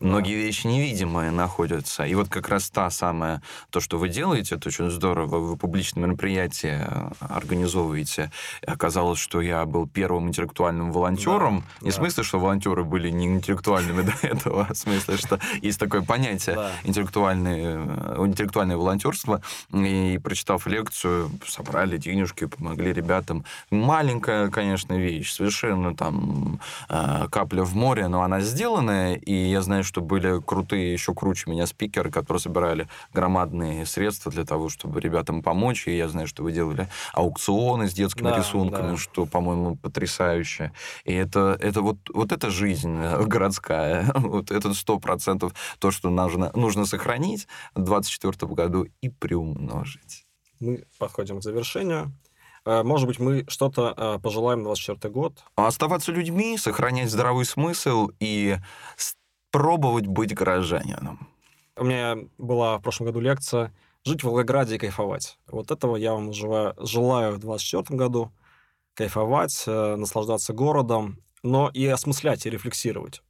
Да многие вещи невидимые находятся. И вот как раз та самая, то, что вы делаете, это очень здорово, вы публичные мероприятия э, организовываете. Оказалось, что я был первым интеллектуальным волонтером. Да, не да. в смысле, что волонтеры были не интеллектуальными до этого, а в смысле, что есть такое понятие да. интеллектуальное, э, интеллектуальное волонтерство. И прочитав лекцию, собрали денежки, помогли ребятам. Маленькая, конечно, вещь, совершенно там э, капля в море, но она сделанная, и я знаю, что были крутые, еще круче меня спикеры, которые собирали громадные средства для того, чтобы ребятам помочь. И я знаю, что вы делали аукционы с детскими да, рисунками, да. что, по-моему, потрясающе. И это, это вот, вот эта жизнь э, городская, вот это сто процентов то, что нужно, нужно сохранить в 2024 году и приумножить. Мы подходим к завершению. Э, может быть, мы что-то э, пожелаем на 24 год? Оставаться людьми, сохранять здравый смысл и пробовать быть горожанином. У меня была в прошлом году лекция «Жить в Волгограде и кайфовать». Вот этого я вам желаю, желаю в 2024 году. Кайфовать, э, наслаждаться городом, но и осмыслять, и рефлексировать.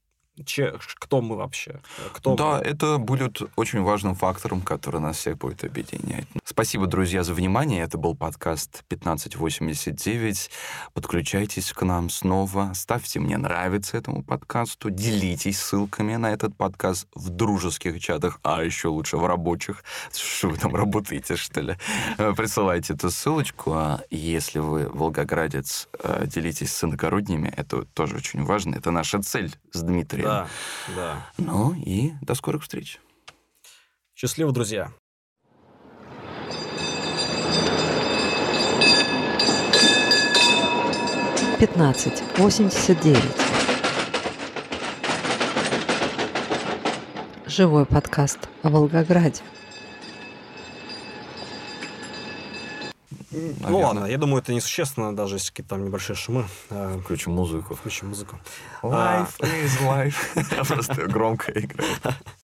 Че, кто мы вообще? Кто да, мы? это будет очень важным фактором, который нас всех будет объединять. Спасибо, друзья, за внимание. Это был подкаст 1589. Подключайтесь к нам снова. Ставьте мне нравится этому подкасту. Делитесь ссылками на этот подкаст в дружеских чатах, а еще лучше в рабочих. Что вы там работаете, что ли? Присылайте эту ссылочку. А если вы волгоградец, э, делитесь с иногородними. Это тоже очень важно. Это наша цель с Дмитрием. Да, да. Ну и до скорых встреч. Счастливо, друзья. Пятнадцать восемьдесят девять. Живой подкаст о Волгограде. Ну Наверное. ладно, я думаю, это несущественно, даже если какие-то там небольшие шумы. Э, Включим музыку. Включим музыку. Life is life. Просто громко играет.